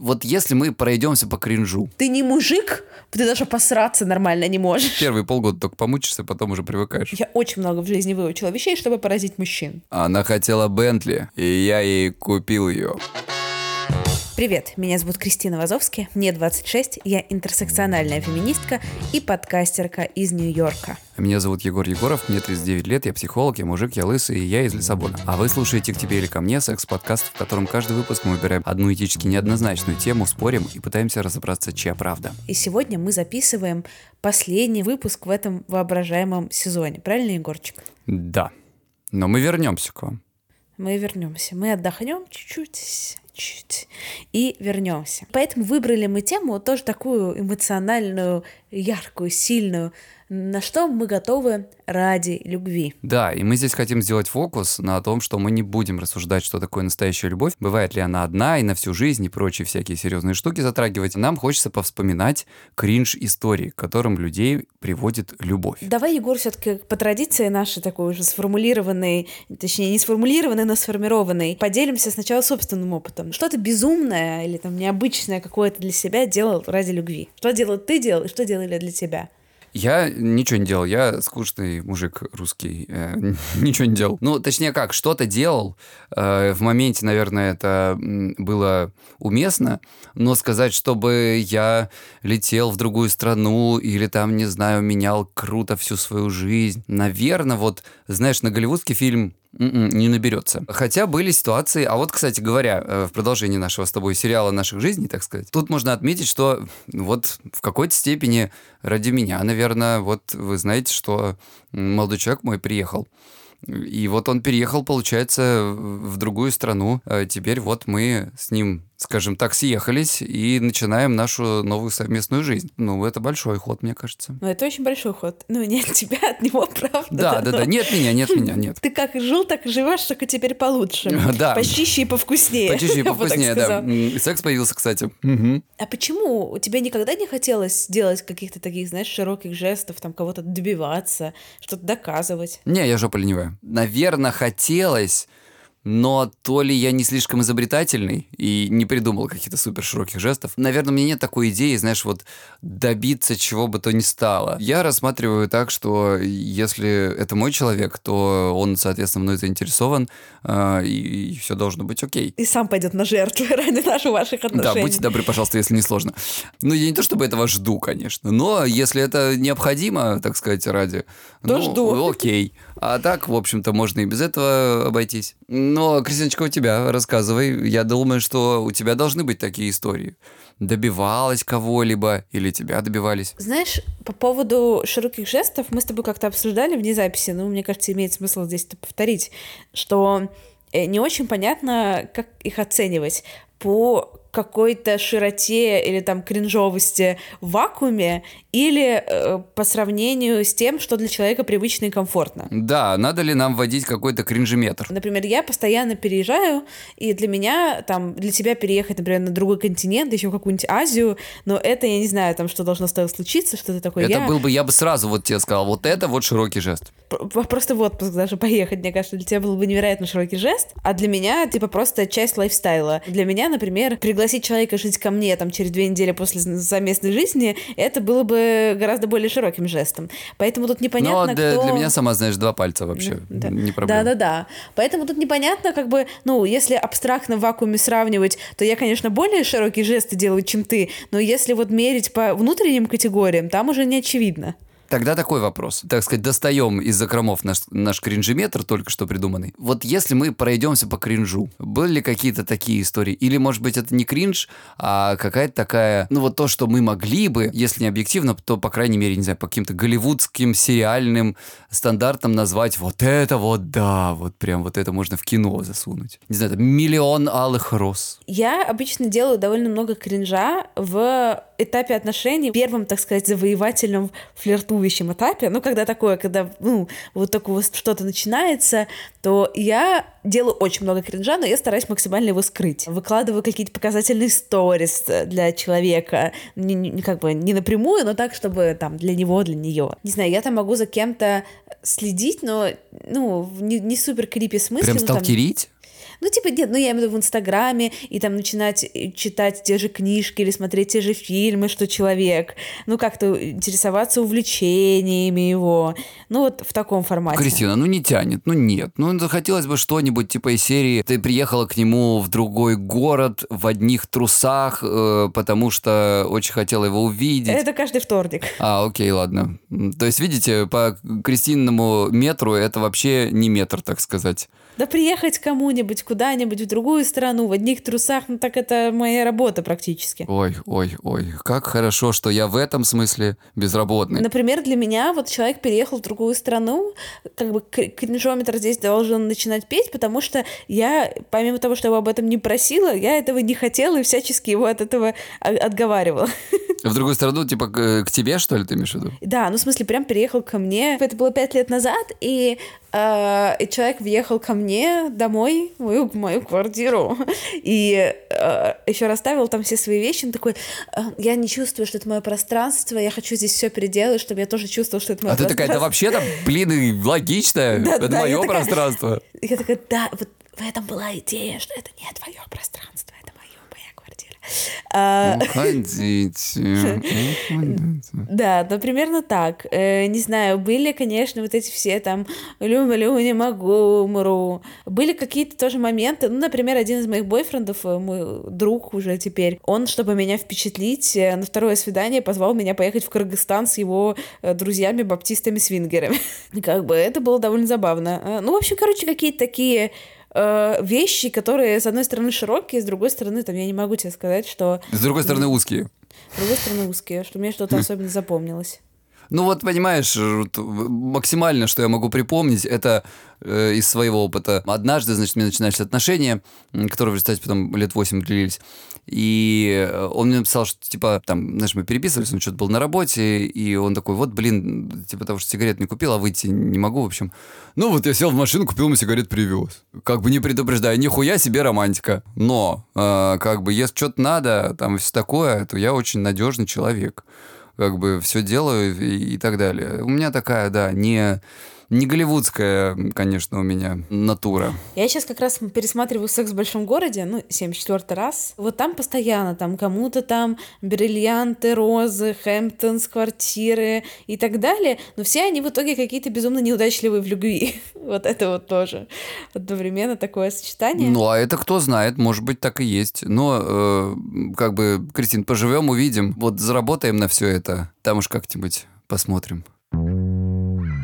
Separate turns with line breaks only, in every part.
Вот если мы пройдемся по кринжу,
Ты не мужик, ты даже посраться нормально не можешь.
первые полгода только помучишься, потом уже привыкаешь.
Я очень много в жизни выучила вещей, чтобы поразить мужчин.
Она хотела Бентли, и я ей купил ее.
Привет, меня зовут Кристина Вазовски, мне 26, я интерсекциональная феминистка и подкастерка из Нью-Йорка.
Меня зовут Егор Егоров, мне 39 лет, я психолог, я мужик, я лысый, и я из Лиссабона. А вы слушаете «К тебе или ко мне» секс-подкаст, в котором каждый выпуск мы выбираем одну этически неоднозначную тему, спорим и пытаемся разобраться, чья правда.
И сегодня мы записываем последний выпуск в этом воображаемом сезоне. Правильно, Егорчик?
Да. Но мы вернемся к вам.
Мы вернемся. Мы отдохнем чуть-чуть чуть и вернемся. Поэтому выбрали мы тему тоже такую эмоциональную, яркую, сильную, на что мы готовы ради любви.
Да, и мы здесь хотим сделать фокус на том, что мы не будем рассуждать, что такое настоящая любовь, бывает ли она одна и на всю жизнь и прочие всякие серьезные штуки затрагивать. Нам хочется повспоминать кринж истории, к которым людей приводит любовь.
Давай, Егор, все-таки по традиции нашей такой уже сформулированной, точнее, не сформулированной, но сформированной, поделимся сначала собственным опытом. Что-то безумное или там необычное какое-то для себя делал ради любви. Что делал ты делал и что делали для тебя?
Я ничего не делал, я скучный мужик русский, э, ничего не делал. Ну, точнее как, что-то делал. Э, в моменте, наверное, это было уместно, но сказать, чтобы я летел в другую страну или там, не знаю, менял круто всю свою жизнь, наверное, вот, знаешь, на голливудский фильм не наберется. Хотя были ситуации, а вот, кстати говоря, э, в продолжении нашего с тобой сериала наших жизней, так сказать, тут можно отметить, что вот в какой-то степени ради меня, наверное, вот вы знаете, что молодой человек мой приехал. И вот он переехал, получается, в другую страну. А теперь вот мы с ним скажем так, съехались и начинаем нашу новую совместную жизнь. Ну, это большой ход, мне кажется.
Ну, это очень большой ход. Ну, нет тебя от него, правда.
Да, да, да. Нет меня, нет меня, нет.
Ты как жил, так и живешь, только теперь получше.
Да.
Почище и повкуснее.
Почище и повкуснее, да. Секс появился, кстати.
А почему? У тебя никогда не хотелось делать каких-то таких, знаешь, широких жестов, там, кого-то добиваться, что-то доказывать?
Не, я жопа ленивая. Наверное, хотелось но то ли я не слишком изобретательный и не придумал каких-то супер широких жестов. Наверное, мне нет такой идеи, знаешь, вот добиться чего бы то ни стало. Я рассматриваю так, что если это мой человек, то он, соответственно, мной заинтересован, э, и, и все должно быть окей.
И сам пойдет на жертву ради наших ваших отношений.
Да, будьте добры, пожалуйста, если не сложно. Ну, я не то чтобы этого жду, конечно, но если это необходимо, так сказать, ради...
То
ну,
жду.
Окей. А так, в общем-то, можно и без этого обойтись. Но, Кристиночка, у тебя, рассказывай. Я думаю, что у тебя должны быть такие истории. Добивалась кого-либо или тебя добивались?
Знаешь, по поводу широких жестов мы с тобой как-то обсуждали вне записи, но мне кажется, имеет смысл здесь это повторить, что э, не очень понятно, как их оценивать по какой-то широте или там кринжовости в вакууме или э, по сравнению с тем, что для человека привычно и комфортно.
Да, надо ли нам вводить какой-то кринжеметр?
Например, я постоянно переезжаю, и для меня, там, для тебя переехать, например, на другой континент, еще в какую-нибудь Азию, но это, я не знаю, там, что должно с тобой случиться, что ты такой,
Это
я...
был бы, я бы сразу вот тебе сказал, вот это вот широкий жест.
Просто в отпуск даже поехать, мне кажется, для тебя был бы невероятно широкий жест, а для меня, типа, просто часть лайфстайла. Для меня, например, пригласить человека жить ко мне там через две недели после совместной жизни, это было бы гораздо более широким жестом. Поэтому тут непонятно,
Но для,
кто...
для меня, сама знаешь, два пальца вообще,
да.
не проблема.
Да-да-да. Поэтому тут непонятно, как бы, ну, если абстрактно в вакууме сравнивать, то я, конечно, более широкие жесты делаю, чем ты, но если вот мерить по внутренним категориям, там уже не очевидно.
Тогда такой вопрос. Так сказать, достаем из закромов наш, наш кринжеметр, только что придуманный. Вот если мы пройдемся по кринжу, были ли какие-то такие истории? Или, может быть, это не кринж, а какая-то такая, ну вот то, что мы могли бы, если не объективно, то, по крайней мере, не знаю, по каким-то голливудским сериальным стандартам назвать вот это вот, да, вот прям вот это можно в кино засунуть. Не знаю, миллион алых роз.
Я обычно делаю довольно много кринжа в этапе отношений, первом, так сказать, завоевательном флиртующем этапе, ну, когда такое, когда, ну, вот такое что-то начинается, то я делаю очень много кринжа, но я стараюсь максимально его скрыть. Выкладываю какие-то показательные сторис для человека, не, не, как бы не напрямую, но так, чтобы там для него, для нее. Не знаю, я там могу за кем-то следить, но, ну, не, не супер крипи смысле.
Прям
ну, там,
сталкерить?
Ну, типа, нет, ну, я имею в виду в Инстаграме, и там начинать э, читать те же книжки или смотреть те же фильмы, что человек, ну, как-то интересоваться увлечениями его, ну, вот в таком формате.
Кристина, ну, не тянет, ну, нет. Ну, захотелось бы что-нибудь типа из серии «Ты приехала к нему в другой город в одних трусах, э, потому что очень хотела его увидеть».
Это каждый вторник.
А, окей, ладно. То есть, видите, по Кристинному метру это вообще не метр, так сказать.
Да приехать кому-нибудь куда-нибудь в другую страну в одних трусах, ну так это моя работа практически.
Ой, ой, ой, как хорошо, что я в этом смысле безработный.
Например, для меня вот человек переехал в другую страну, как бы кринжометр здесь должен начинать петь, потому что я, помимо того, что его об этом не просила, я этого не хотела и всячески его от этого отговаривала.
В другую страну, типа к, к тебе, что ли, ты имеешь в виду?
Да, ну в смысле, прям переехал ко мне. Это было пять лет назад, и Uh, и человек въехал ко мне домой, в мою, в мою квартиру, и uh, еще расставил там все свои вещи. Он такой, uh, я не чувствую, что это мое пространство, я хочу здесь все переделать, чтобы я тоже чувствовал, что это мое
а пространство. А ты такая, да вообще-то, блин, логично, это мое пространство.
Я такая, да, вот в этом была идея, что это не твое пространство,
а, Уходите.
Да, ну примерно так. Э, не знаю, были, конечно, вот эти все там «люблю, не могу, умру». Были какие-то тоже моменты, ну, например, один из моих бойфрендов, э, мой друг уже теперь, он, чтобы меня впечатлить, э, на второе свидание позвал меня поехать в Кыргызстан с его друзьями-баптистами-свингерами. Как бы это было довольно забавно. Ну, в общем, короче, какие-то такие э, вещи, которые, с одной стороны, широкие, с другой стороны, там, я не могу тебе сказать, что...
С другой стороны, узкие.
С другой стороны, узкие, что мне что-то особенно запомнилось.
Ну вот, понимаешь, максимально, что я могу припомнить, это э, из своего опыта. Однажды, значит, мне начинались отношения, которые в результате потом лет 8 длились. И он мне написал, что, типа, там, знаешь, мы переписывались, он что-то был на работе, и он такой, вот, блин, типа того, что сигарет не купил, а выйти не могу, в общем. Ну, вот я сел в машину, купил ему сигарет, привез. Как бы не предупреждая, нихуя себе романтика. Но, э, как бы, если что-то надо, там, все такое, то я очень надежный человек. Как бы все делаю и, и так далее. У меня такая, да, не не голливудская, конечно, у меня натура.
Я сейчас как раз пересматриваю «Секс в большом городе», ну, 74 раз. Вот там постоянно, там кому-то там бриллианты, розы, Хэмптонс, квартиры и так далее, но все они в итоге какие-то безумно неудачливые в любви. вот это вот тоже одновременно такое сочетание.
Ну, а это кто знает, может быть, так и есть. Но, э, как бы, Кристин, поживем, увидим. Вот заработаем на все это. Там уж как-нибудь посмотрим.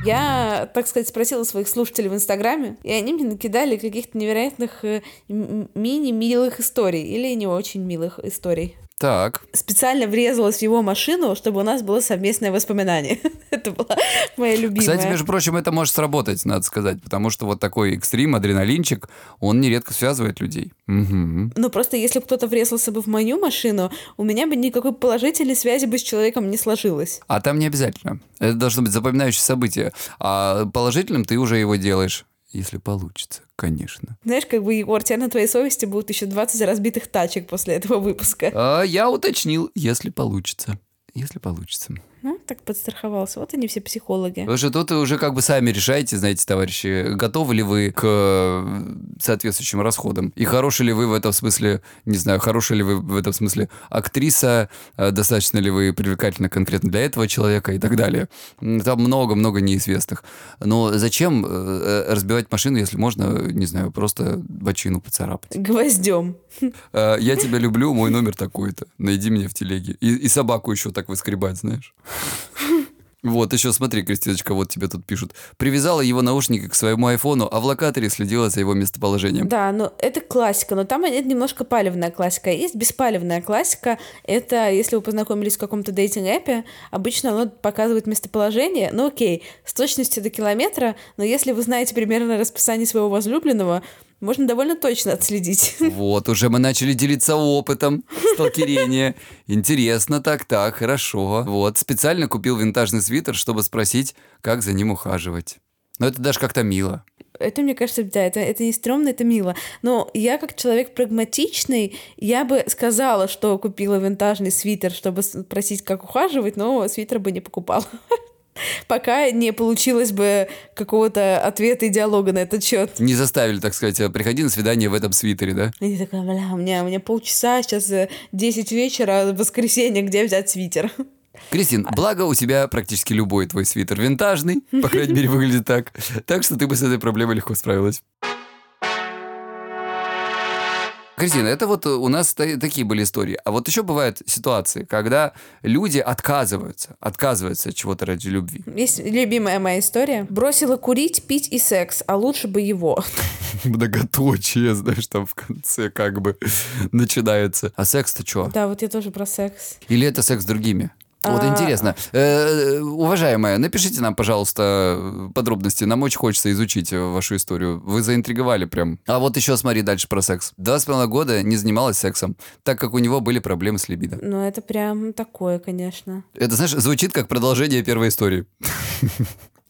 Я, так сказать, спросила своих слушателей в Инстаграме, и они мне накидали каких-то невероятных э, мини-милых историй или не очень милых историй.
Так.
Специально врезалась в его машину, чтобы у нас было совместное воспоминание. это была моя любимая.
Кстати, между прочим, это может сработать, надо сказать, потому что вот такой экстрим, адреналинчик, он нередко связывает людей. Угу.
Ну, просто если кто-то врезался бы в мою машину, у меня бы никакой положительной связи бы с человеком не сложилось.
А там не обязательно. Это должно быть запоминающее событие. А положительным ты уже его делаешь если получится, конечно.
Знаешь, как бы, Егор, тебя на твоей совести будут еще 20 разбитых тачек после этого выпуска.
А, я уточнил, если получится. Если получится.
Ну, так подстраховался. Вот они все психологи.
Вы же тут уже как бы сами решаете, знаете, товарищи, готовы ли вы к э, соответствующим расходам. И хороший ли вы в этом смысле, не знаю, хорошая ли вы в этом смысле актриса, э, достаточно ли вы привлекательны конкретно для этого человека и так далее. Там много-много неизвестных. Но зачем э, разбивать машину, если можно, не знаю, просто бочину поцарапать?
Гвоздем.
Я тебя люблю, мой номер такой-то. Найди меня в телеге. И, и собаку еще так выскребать, знаешь. Вот, еще смотри, Кристиночка, вот тебе тут пишут. Привязала его наушники к своему айфону, а в локаторе следила за его местоположением.
Да, но это классика, но там это немножко палевная классика. Есть беспалевная классика. Это, если вы познакомились в каком-то дейтинг-эпе, обычно оно показывает местоположение. Ну окей, с точностью до километра, но если вы знаете примерно расписание своего возлюбленного, можно довольно точно отследить.
Вот, уже мы начали делиться опытом сталкерения. Интересно, так, так, хорошо. Вот, специально купил винтажный свитер, чтобы спросить, как за ним ухаживать. Но это даже как-то мило.
Это, мне кажется, да, это, это не стрёмно, это мило. Но я, как человек прагматичный, я бы сказала, что купила винтажный свитер, чтобы спросить, как ухаживать, но свитер бы не покупала. Пока не получилось бы какого-то ответа и диалога на этот счет.
Не заставили, так сказать, «А приходи на свидание в этом свитере, да?
И такая, бля, у меня, у меня полчаса, сейчас 10 вечера, воскресенье, где взять свитер?
Кристин, благо у тебя практически любой твой свитер винтажный, по крайней мере, выглядит так. Так что ты бы с этой проблемой легко справилась. Кристина, это вот у нас такие были истории. А вот еще бывают ситуации, когда люди отказываются, отказываются от чего-то ради любви.
Есть любимая моя история. Бросила курить, пить и секс, а лучше бы его.
Многоточие, знаешь, там в конце как бы начинается. А секс-то что?
Да, вот я тоже про секс.
Или это секс с другими? Вот а. интересно. Э, уважаемая, напишите нам, пожалуйста, подробности. Нам очень хочется изучить вашу историю. Вы заинтриговали прям. А вот еще смотри дальше про секс. Два с половиной года не занималась сексом, так как у него были проблемы с либидо.
Ну, это прям такое, конечно.
Это, знаешь, звучит как продолжение первой истории.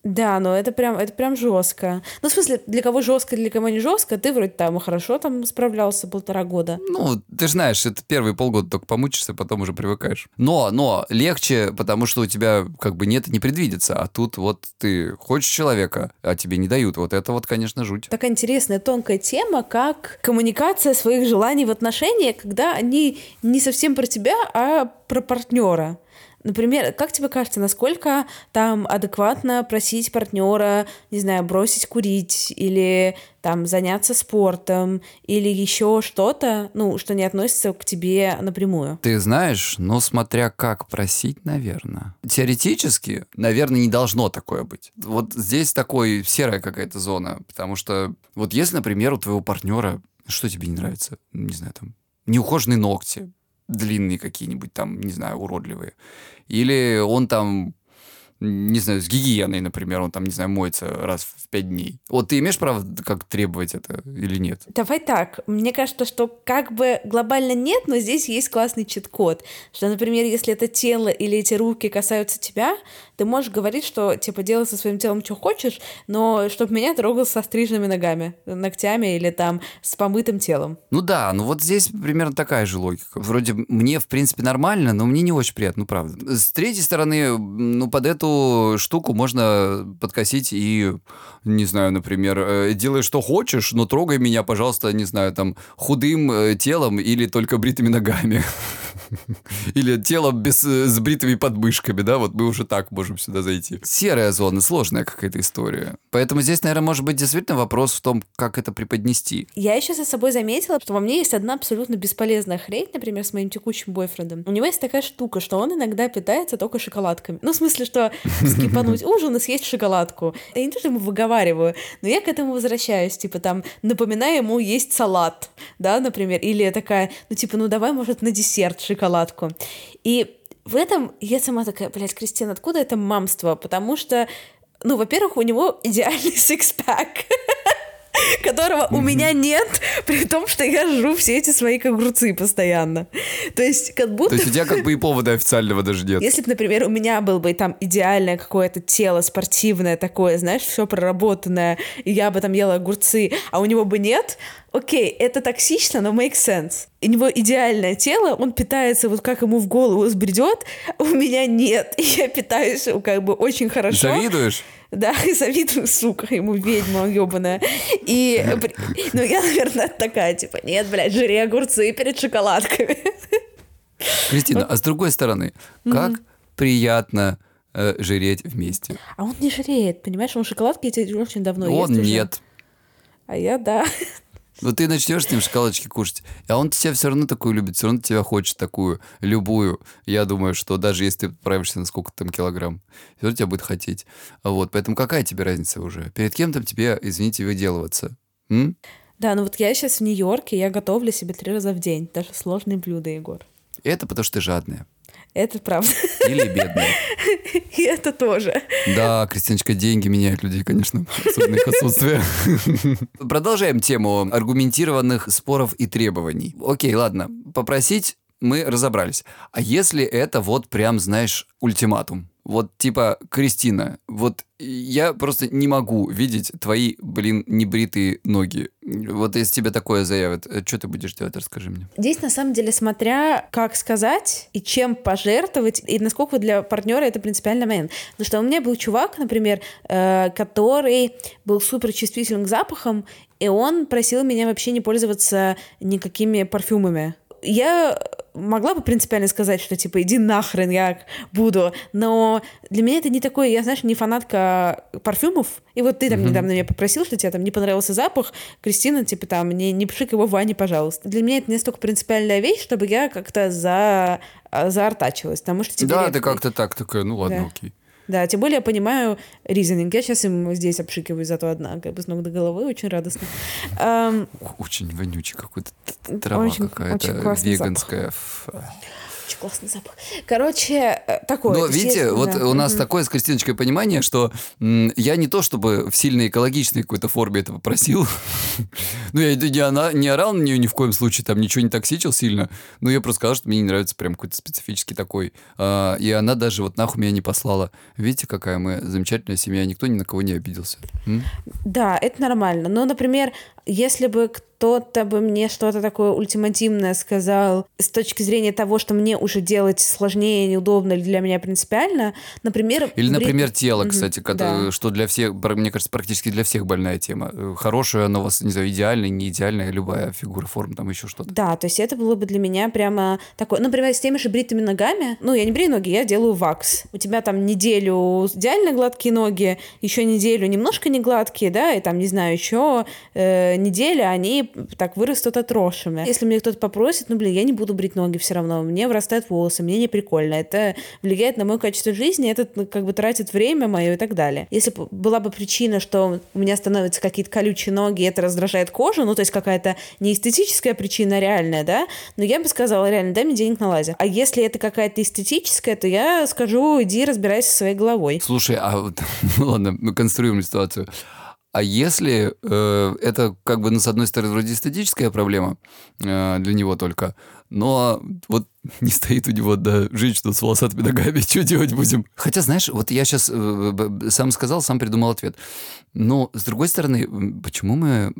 Да, но это прям, это прям жестко. Ну, в смысле, для кого жестко, для кого не жестко, ты вроде там хорошо там справлялся полтора года.
Ну, ты же знаешь, это первые полгода только помучишься, потом уже привыкаешь. Но, но легче, потому что у тебя как бы нет, не предвидится. А тут вот ты хочешь человека, а тебе не дают. Вот это вот, конечно, жуть.
Такая интересная, тонкая тема, как коммуникация своих желаний в отношениях, когда они не совсем про тебя, а про партнера. Например, как тебе кажется, насколько там адекватно просить партнера, не знаю, бросить курить или там заняться спортом или еще что-то, ну, что не относится к тебе напрямую?
Ты знаешь, ну, смотря как просить, наверное. Теоретически, наверное, не должно такое быть. Вот здесь такой серая какая-то зона, потому что вот если, например, у твоего партнера что тебе не нравится? Не знаю, там, неухоженные ногти, длинные какие-нибудь там, не знаю, уродливые. Или он там не знаю, с гигиеной, например, он там, не знаю, моется раз в пять дней. Вот ты имеешь право как требовать это или нет?
Давай так. Мне кажется, что как бы глобально нет, но здесь есть классный чит-код. Что, например, если это тело или эти руки касаются тебя, ты можешь говорить, что, типа, делай со своим телом, что хочешь, но чтобы меня трогал со стрижными ногами, ногтями или там с помытым телом.
Ну да, ну вот здесь примерно такая же логика. Вроде мне, в принципе, нормально, но мне не очень приятно, ну правда. С третьей стороны, ну под эту штуку можно подкосить и, не знаю, например, э, делай что хочешь, но трогай меня, пожалуйста, не знаю, там, худым э, телом или только бритыми ногами. Или телом без, э, с бритыми подмышками, да, вот мы уже так можем сюда зайти. Серая зона, сложная какая-то история. Поэтому здесь, наверное, может быть действительно вопрос в том, как это преподнести.
Я еще за собой заметила, что во мне есть одна абсолютно бесполезная хрень, например, с моим текущим бойфрендом. У него есть такая штука, что он иногда питается только шоколадками. Ну, в смысле, что скипануть ужин и съесть шоколадку. Я не то, что ему выговариваю, но я к этому возвращаюсь, типа там, напоминаю ему есть салат, да, например, или такая, ну, типа, ну, давай, может, на десерт шоколадку. И в этом я сама такая, блядь, Кристина, откуда это мамство? Потому что, ну, во-первых, у него идеальный сикспэк которого у меня нет, при том, что я жру все эти свои огурцы постоянно. То есть как будто...
То есть у тебя как бы и повода официального даже нет.
Если бы, например, у меня было бы там идеальное какое-то тело спортивное такое, знаешь, все проработанное, и я бы там ела огурцы, а у него бы нет, окей, это токсично, но makes sense. У него идеальное тело, он питается вот как ему в голову сбредет, у меня нет. И я питаюсь как бы очень хорошо.
Завидуешь?
Да, и завидую, сука, ему ведьма ебаная. И, ну, я, наверное, такая, типа, нет, блядь, жри огурцы перед шоколадками.
Кристина, а с другой стороны, как приятно э, жреть вместе.
А он не жреет, понимаешь? Он шоколадки эти очень давно
он
ест
Он нет.
А я да.
Но ты начнешь с ним шоколадочки кушать, а он тебя все равно такую любит, все равно тебя хочет такую, любую. Я думаю, что даже если ты отправишься на сколько там килограмм, все равно тебя будет хотеть. Вот, поэтому какая тебе разница уже? Перед кем там тебе, извините, выделываться? М?
Да, ну вот я сейчас в Нью-Йорке, я готовлю себе три раза в день, даже сложные блюда, Егор.
Это потому что ты жадная.
Это правда.
Или бедная.
И это тоже.
Да, Кристиночка, деньги меняют людей, конечно, особенно их отсутствие. Продолжаем тему аргументированных споров и требований. Окей, ладно, попросить мы разобрались. А если это вот прям, знаешь, ультиматум? Вот типа, Кристина, вот я просто не могу видеть твои, блин, небритые ноги. Вот если тебе такое заявят, э, что ты будешь делать, расскажи мне.
Здесь, на самом деле, смотря как сказать и чем пожертвовать, и насколько для партнера это принципиальный момент. Потому что у меня был чувак, например, э, который был супер чувствителен к запахам, и он просил меня вообще не пользоваться никакими парфюмами. Я могла бы принципиально сказать, что типа иди нахрен, я буду, но для меня это не такое, я, знаешь, не фанатка парфюмов, и вот ты там mm-hmm. недавно меня попросил, что тебе там не понравился запах, Кристина, типа там, не, не пшик его в ванне, пожалуйста. Для меня это не столько принципиальная вещь, чтобы я как-то за, заортачилась, потому что
тебе... Да, ты как-то так, такая, ну ладно, да. окей.
Да, тем более я понимаю ризининг. Я сейчас им здесь обшикиваю зато одна, как бы с ног до головы, очень радостно.
Очень вонючий какой-то трава какая-то веганская.
Очень классный запах. Короче, э, такое.
Но видите, вот да. у нас mm такое с Кристиночкой понимание, что м, я не то чтобы в сильно экологичной какой-то форме это попросил. ну, я не, она, не орал на нее ни в коем случае, там ничего не токсичил сильно. Но я просто сказал, что мне не нравится прям какой-то специфический такой. А, и она даже вот нахуй меня не послала. Видите, какая мы замечательная семья, никто ни на кого не обиделся. М?
Да, это нормально. Но, например, если бы кто-то бы мне что-то такое ультимативное сказал с точки зрения того, что мне уже делать сложнее, неудобно или для меня принципиально, например...
Или, например, тело, кстати, mm-hmm, да. что для всех, мне кажется, практически для всех больная тема. Э, хорошая, но вас, не знаю, идеальная, не идеальная, любая фигура, форма, там еще что-то.
Да, то есть это было бы для меня прямо такое... Например, с теми же бритыми ногами, ну, я не брею ноги, я делаю вакс. У тебя там неделю идеально гладкие ноги, еще неделю немножко не гладкие, да, и там, не знаю, еще э, неделя они так вырастут отросшими. Если мне кто-то попросит, ну, блин, я не буду брить ноги все равно, мне вырастают волосы, мне не прикольно, это влияет на мое качество жизни, это ну, как бы тратит время мое и так далее. Если была бы причина, что у меня становятся какие-то колючие ноги, это раздражает кожу, ну, то есть какая-то не эстетическая причина, а реальная, да, но я бы сказала, реально, дай мне денег на лазер. А если это какая-то эстетическая, то я скажу, иди разбирайся со своей головой.
Слушай, а вот, ну ладно, мы конструируем ситуацию. А если э, это как бы, ну, с одной стороны, вроде эстетическая проблема э, для него только, но вот не стоит у него, да, женщина с волосатыми ногами, что делать будем? Хотя, знаешь, вот я сейчас э, сам сказал, сам придумал ответ. Но, с другой стороны, почему мы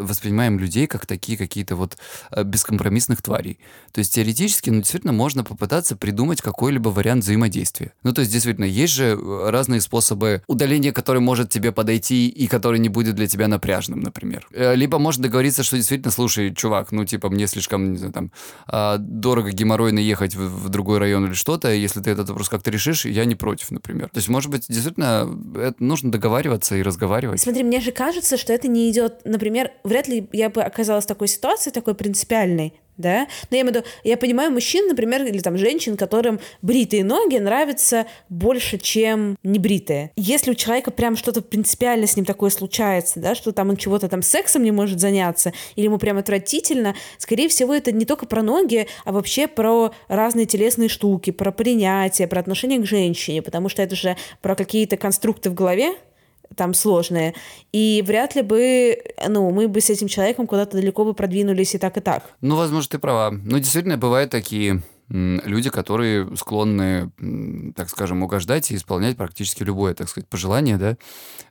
воспринимаем людей как такие какие-то вот э, бескомпромиссных тварей? То есть, теоретически, ну, действительно, можно попытаться придумать какой-либо вариант взаимодействия. Ну, то есть, действительно, есть же э, разные способы удаления, который может тебе подойти и который не будет для тебя напряжным, например. Либо можно договориться, что действительно, слушай, чувак, ну, типа, мне слишком, не знаю, там, а, дорого геморройно ехать в, в другой район или что-то, если ты этот вопрос как-то решишь, я не против, например. То есть, может быть, действительно, это нужно договариваться и разговаривать.
Смотри, мне же кажется, что это не идет, например, вряд ли я бы оказалась в такой ситуации, такой принципиальной, да. Но я имею в виду, я понимаю мужчин, например, или там женщин, которым бритые ноги нравятся больше, чем небритые. Если у человека прям что-то принципиально с ним такое случается, да, что там он чего-то там сексом не может заняться, или ему прям отвратительно, скорее всего, это не только про ноги, а вообще про разные телесные штуки, про принятие, про отношение к женщине, потому что это же про какие-то конструкты в голове, там сложные. И вряд ли бы, ну, мы бы с этим человеком куда-то далеко бы продвинулись и так, и так.
Ну, возможно, ты права. Ну, действительно, бывают такие люди, которые склонны, так скажем, угождать и исполнять практически любое, так сказать, пожелание, да.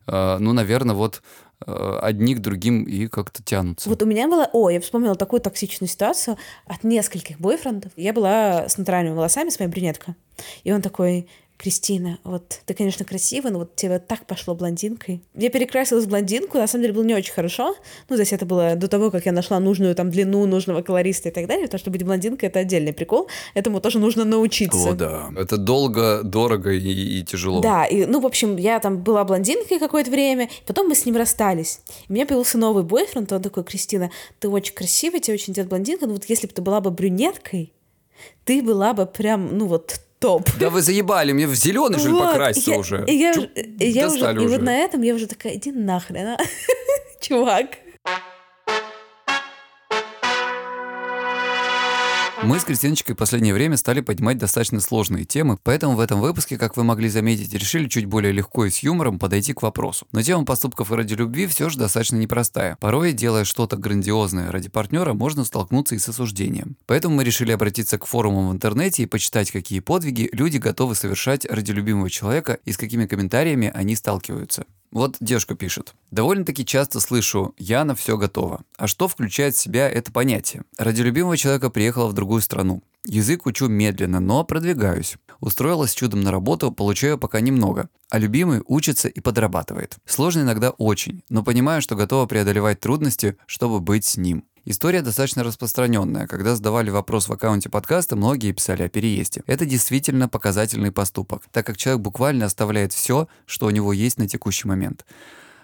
А, ну, наверное, вот а, одни к другим и как-то тянутся.
Вот у меня было... О, я вспомнила такую токсичную ситуацию от нескольких бойфрендов. Я была с натуральными волосами, с моей брюнетка. И он такой, Кристина, вот ты, конечно, красивая, но вот тебе так пошло блондинкой. Я перекрасилась в блондинку, на самом деле было не очень хорошо. Ну, то есть это было до того, как я нашла нужную там длину, нужного колориста и так далее. Потому что быть блондинкой — это отдельный прикол. Этому тоже нужно научиться.
О, да. Это долго, дорого и, и тяжело.
Да, и, ну, в общем, я там была блондинкой какое-то время, потом мы с ним расстались. И у меня появился новый бойфренд, он такой, Кристина, ты очень красивая, тебе очень идет блондинка, но вот если бы ты была бы брюнеткой, ты была бы прям, ну вот топ.
Да вы заебали, мне в зеленый же вот, покраситься
я,
уже.
И, я, я уже, уже. И вот на этом я уже такая, иди нахрен, а? чувак.
Мы с Кристиночкой в последнее время стали поднимать достаточно сложные темы, поэтому в этом выпуске, как вы могли заметить, решили чуть более легко и с юмором подойти к вопросу. Но тема поступков ради любви все же достаточно непростая. Порой, делая что-то грандиозное ради партнера, можно столкнуться и с осуждением. Поэтому мы решили обратиться к форумам в интернете и почитать, какие подвиги люди готовы совершать ради любимого человека и с какими комментариями они сталкиваются. Вот девушка пишет. Довольно-таки часто слышу «я на все готова». А что включает в себя это понятие? Ради любимого человека приехала в другую страну. Язык учу медленно, но продвигаюсь. Устроилась чудом на работу, получаю пока немного. А любимый учится и подрабатывает. Сложно иногда очень, но понимаю, что готова преодолевать трудности, чтобы быть с ним. История достаточно распространенная. Когда задавали вопрос в аккаунте подкаста, многие писали о переезде. Это действительно показательный поступок, так как человек буквально оставляет все, что у него есть на текущий момент.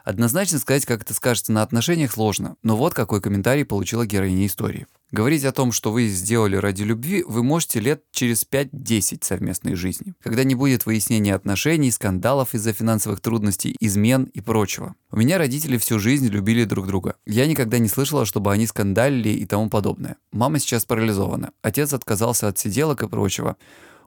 Однозначно сказать, как это скажется на отношениях, сложно, но вот какой комментарий получила героиня истории. Говорить о том, что вы сделали ради любви, вы можете лет через 5-10 совместной жизни, когда не будет выяснения отношений, скандалов из-за финансовых трудностей, измен и прочего. У меня родители всю жизнь любили друг друга. Я никогда не слышала, чтобы они скандалили и тому подобное. Мама сейчас парализована. Отец отказался от сиделок и прочего.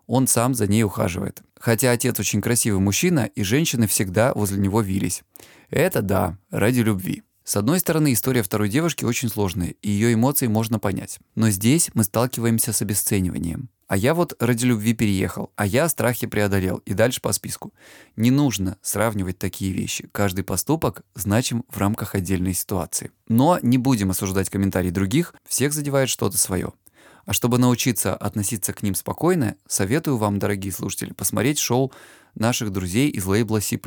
Он сам за ней ухаживает. Хотя отец очень красивый мужчина, и женщины всегда возле него вились. Это да, ради любви. С одной стороны, история второй девушки очень сложная, и ее эмоции можно понять. Но здесь мы сталкиваемся с обесцениванием. А я вот ради любви переехал, а я страхи преодолел, и дальше по списку. Не нужно сравнивать такие вещи. Каждый поступок значим в рамках отдельной ситуации. Но не будем осуждать комментарии других, всех задевает что-то свое. А чтобы научиться относиться к ним спокойно, советую вам, дорогие слушатели, посмотреть шоу наших друзей из лейбла C+,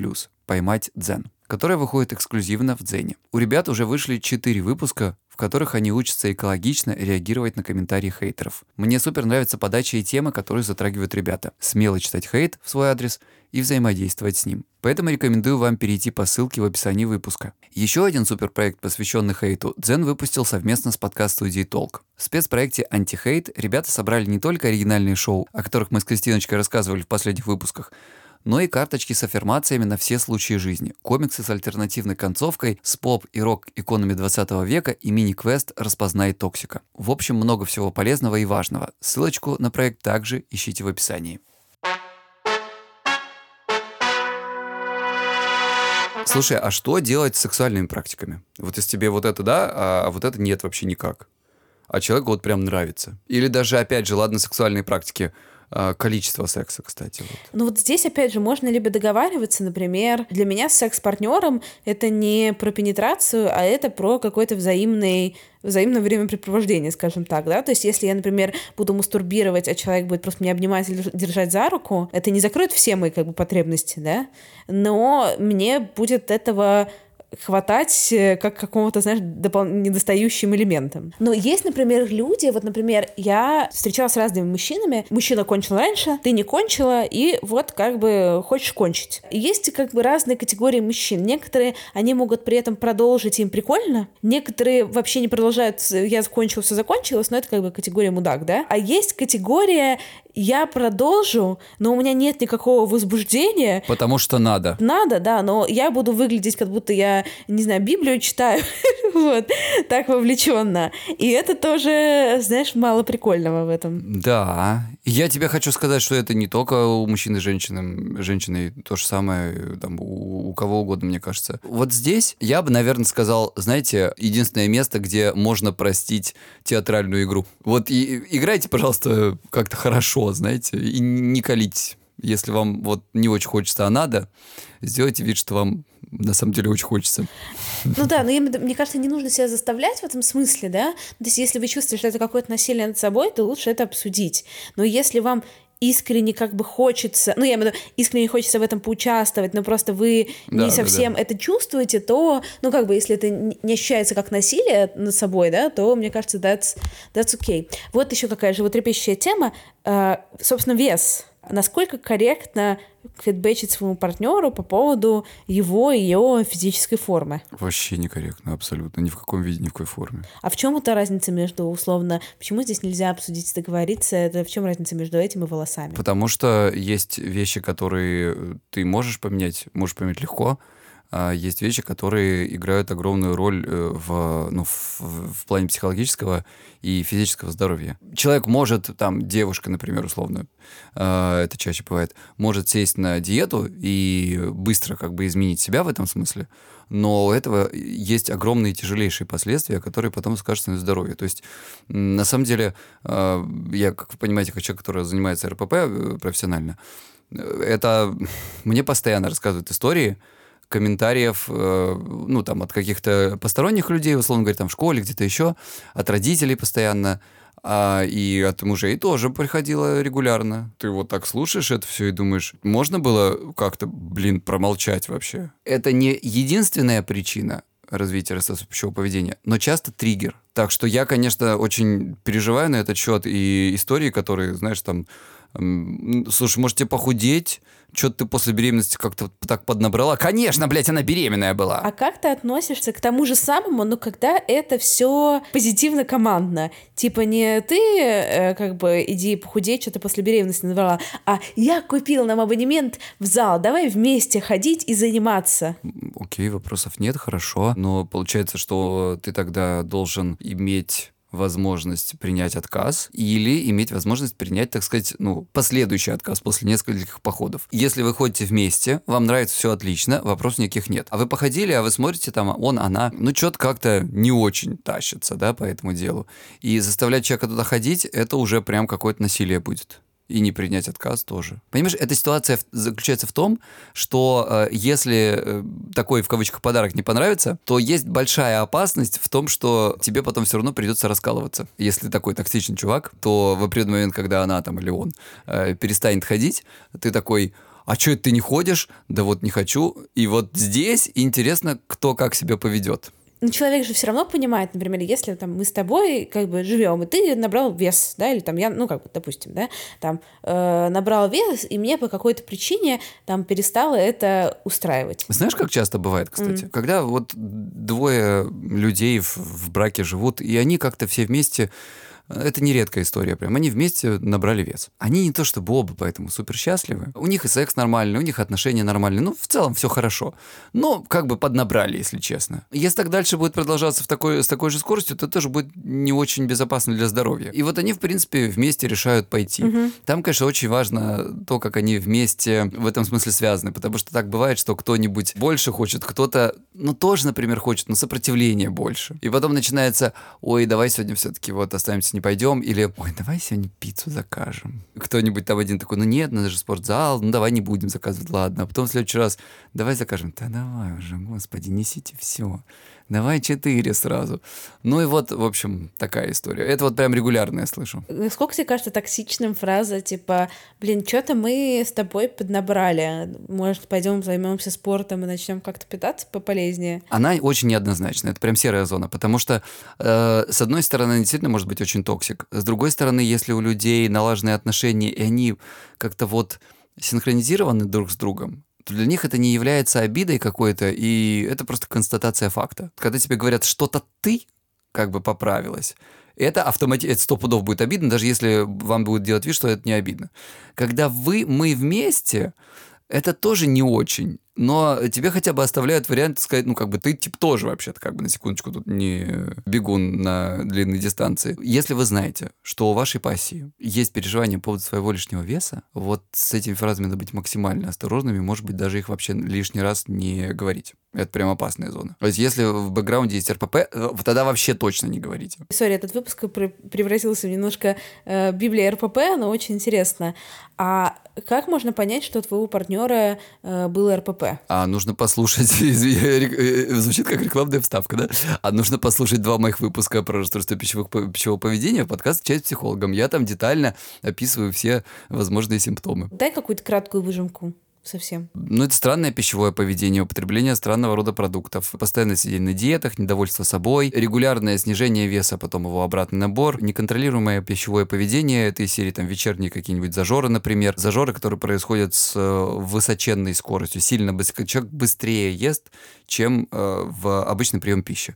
«Поймать дзен» которая выходит эксклюзивно в Дзене. У ребят уже вышли 4 выпуска, в которых они учатся экологично реагировать на комментарии хейтеров. Мне супер нравится подача и темы, которые затрагивают ребята. Смело читать хейт в свой адрес и взаимодействовать с ним. Поэтому рекомендую вам перейти по ссылке в описании выпуска. Еще один суперпроект, посвященный хейту, Дзен выпустил совместно с подкаст-студией Толк. В спецпроекте «Антихейт» ребята собрали не только оригинальные шоу, о которых мы с Кристиночкой рассказывали в последних выпусках, но и карточки с аффирмациями на все случаи жизни, комиксы с альтернативной концовкой, с поп и рок-иконами 20 века и мини-квест «Распознай токсика». В общем, много всего полезного и важного. Ссылочку на проект также ищите в описании. Слушай, а что делать с сексуальными практиками? Вот если тебе вот это да, а вот это нет вообще никак. А человеку вот прям нравится. Или даже, опять же, ладно, сексуальные практики – а, количество секса, кстати. Вот.
Ну вот здесь, опять же, можно либо договариваться, например, для меня с секс-партнером это не про пенетрацию, а это про какой-то взаимный взаимное времяпрепровождение, скажем так, да, то есть если я, например, буду мастурбировать, а человек будет просто меня обнимать или держать за руку, это не закроет все мои, как бы, потребности, да, но мне будет этого хватать э, как какого-то, знаешь, допол- недостающим элементом. Но есть, например, люди, вот, например, я встречалась с разными мужчинами, мужчина кончил раньше, ты не кончила, и вот как бы хочешь кончить. есть как бы разные категории мужчин. Некоторые, они могут при этом продолжить, им прикольно, некоторые вообще не продолжают, я закончил, все закончилось, но это как бы категория мудак, да? А есть категория, я продолжу, но у меня нет никакого возбуждения.
Потому что надо.
Надо, да, но я буду выглядеть, как будто я, не знаю, Библию читаю, вот, так вовлеченно. И это тоже, знаешь, мало прикольного в этом.
Да, я тебе хочу сказать, что это не только у мужчин и женщин, женщины, то же самое там, у, у кого угодно, мне кажется. Вот здесь я бы, наверное, сказал, знаете, единственное место, где можно простить театральную игру. Вот и играйте, пожалуйста, как-то хорошо, знаете, и не колитесь. Если вам вот не очень хочется, а надо, сделайте вид, что вам на самом деле очень хочется.
Ну да, но я, мне кажется, не нужно себя заставлять в этом смысле, да. То есть, если вы чувствуете, что это какое-то насилие над собой, то лучше это обсудить. Но если вам искренне как бы хочется, ну, я имею в виду, искренне хочется в этом поучаствовать, но просто вы да, не совсем да, да. это чувствуете, то, ну, как бы, если это не ощущается как насилие над собой, да, то, мне кажется, that's, that's okay. Вот еще какая животрепещущая тема, э, собственно, вес насколько корректно фидбэчить своему партнеру по поводу его и ее физической формы.
Вообще некорректно, абсолютно. Ни в каком виде, ни в какой форме.
А в чем эта разница между, условно, почему здесь нельзя обсудить, договориться? Это в чем разница между этим и волосами?
Потому что есть вещи, которые ты можешь поменять, можешь поменять легко, есть вещи, которые играют огромную роль э, в, ну, в, в плане психологического и физического здоровья. Человек может, там, девушка, например, условно, э, это чаще бывает, может сесть на диету и быстро как бы изменить себя в этом смысле, но у этого есть огромные тяжелейшие последствия, которые потом скажутся на здоровье. То есть, на самом деле, э, я, как вы понимаете, как человек, который занимается РПП э, профессионально, э, это мне постоянно рассказывают истории, комментариев, ну, там, от каких-то посторонних людей, условно говоря, там, в школе, где-то еще, от родителей постоянно, а, и от мужей тоже приходило регулярно. Ты вот так слушаешь это все и думаешь, можно было как-то, блин, промолчать вообще? Это не единственная причина развития расстройства пищевого поведения, но часто триггер. Так что я, конечно, очень переживаю на этот счет, и истории, которые, знаешь, там, слушай, можете похудеть, что ты после беременности как-то так поднабрала. Конечно, блядь, она беременная была.
А как ты относишься к тому же самому, но когда это все позитивно командно? Типа не ты э, как бы иди похудеть, что ты после беременности набрала, а я купил нам абонемент в зал, давай вместе ходить и заниматься.
Окей, вопросов нет, хорошо. Но получается, что ты тогда должен иметь возможность принять отказ или иметь возможность принять, так сказать, ну, последующий отказ после нескольких походов. Если вы ходите вместе, вам нравится все отлично, вопросов никаких нет. А вы походили, а вы смотрите там, он, она, ну, что-то как-то не очень тащится, да, по этому делу. И заставлять человека туда ходить, это уже прям какое-то насилие будет и не принять отказ тоже. Понимаешь, эта ситуация заключается в том, что э, если э, такой в кавычках подарок не понравится, то есть большая опасность в том, что тебе потом все равно придется раскалываться. Если такой токсичный чувак, то в определенный момент, когда она там или он э, перестанет ходить, ты такой, а что это ты не ходишь? Да вот не хочу. И вот здесь интересно, кто как себя поведет
ну, человек же все равно понимает, например, если там мы с тобой как бы живем, и ты набрал вес, да, или там я, ну, как бы, допустим, да, там э, набрал вес, и мне по какой-то причине там перестало это устраивать.
Знаешь, как часто бывает, кстати, mm. когда вот двое людей в, в браке живут, и они как-то все вместе это не редкая история прям. Они вместе набрали вес. Они не то чтобы оба поэтому супер счастливы. У них и секс нормальный, у них отношения нормальные. Ну, в целом все хорошо. Но как бы поднабрали, если честно. Если так дальше будет продолжаться в такой, с такой же скоростью, то тоже будет не очень безопасно для здоровья. И вот они, в принципе, вместе решают пойти. Угу. Там, конечно, очень важно то, как они вместе в этом смысле связаны. Потому что так бывает, что кто-нибудь больше хочет, кто-то, ну, тоже, например, хочет, но сопротивление больше. И потом начинается, ой, давай сегодня все-таки вот оставимся не пойдем, или, ой, давай сегодня пиццу закажем. Кто-нибудь там один такой, ну нет, надо же спортзал, ну давай не будем заказывать, ладно. А потом в следующий раз, давай закажем. Да давай уже, господи, несите все давай четыре сразу. Ну и вот, в общем, такая история. Это вот прям регулярно я слышу.
Сколько тебе кажется токсичным фраза, типа, блин, что-то мы с тобой поднабрали, может, пойдем займемся спортом и начнем как-то питаться пополезнее?
Она очень неоднозначна, это прям серая зона, потому что, э, с одной стороны, она действительно может быть очень toxic, с другой стороны, если у людей налаженные отношения, и они как-то вот синхронизированы друг с другом, то для них это не является обидой какой-то, и это просто констатация факта. Когда тебе говорят, что-то ты как бы поправилась, это автоматически, сто пудов будет обидно, даже если вам будет делать вид, что это не обидно. Когда вы, мы вместе, это тоже не очень но тебе хотя бы оставляют вариант сказать, ну, как бы ты тип тоже вообще-то, как бы на секундочку тут не бегун на длинной дистанции. Если вы знаете, что у вашей пассии есть переживания по поводу своего лишнего веса, вот с этими фразами надо быть максимально осторожными, может быть, даже их вообще лишний раз не говорить. Это прям опасная зона. То есть, если в бэкграунде есть РПП, э, тогда вообще точно не говорите.
Сори, этот выпуск превратился в немножко э, Библия РПП, но очень интересно. А как можно понять, что у твоего партнера э, был РПП?
А нужно послушать, э, звучит как рекламная вставка, да? А нужно послушать два моих выпуска про расстройство пищевого, пищевого поведения, подкаст «Часть психологом». Я там детально описываю все возможные симптомы.
Дай какую-то краткую выжимку совсем.
Ну, это странное пищевое поведение, употребление странного рода продуктов, постоянное сидение на диетах, недовольство собой, регулярное снижение веса, потом его обратный набор, неконтролируемое пищевое поведение этой серии, там, вечерние какие-нибудь зажоры, например, зажоры, которые происходят с э, высоченной скоростью, сильно быстро, человек быстрее ест, чем э, в обычный прием пищи.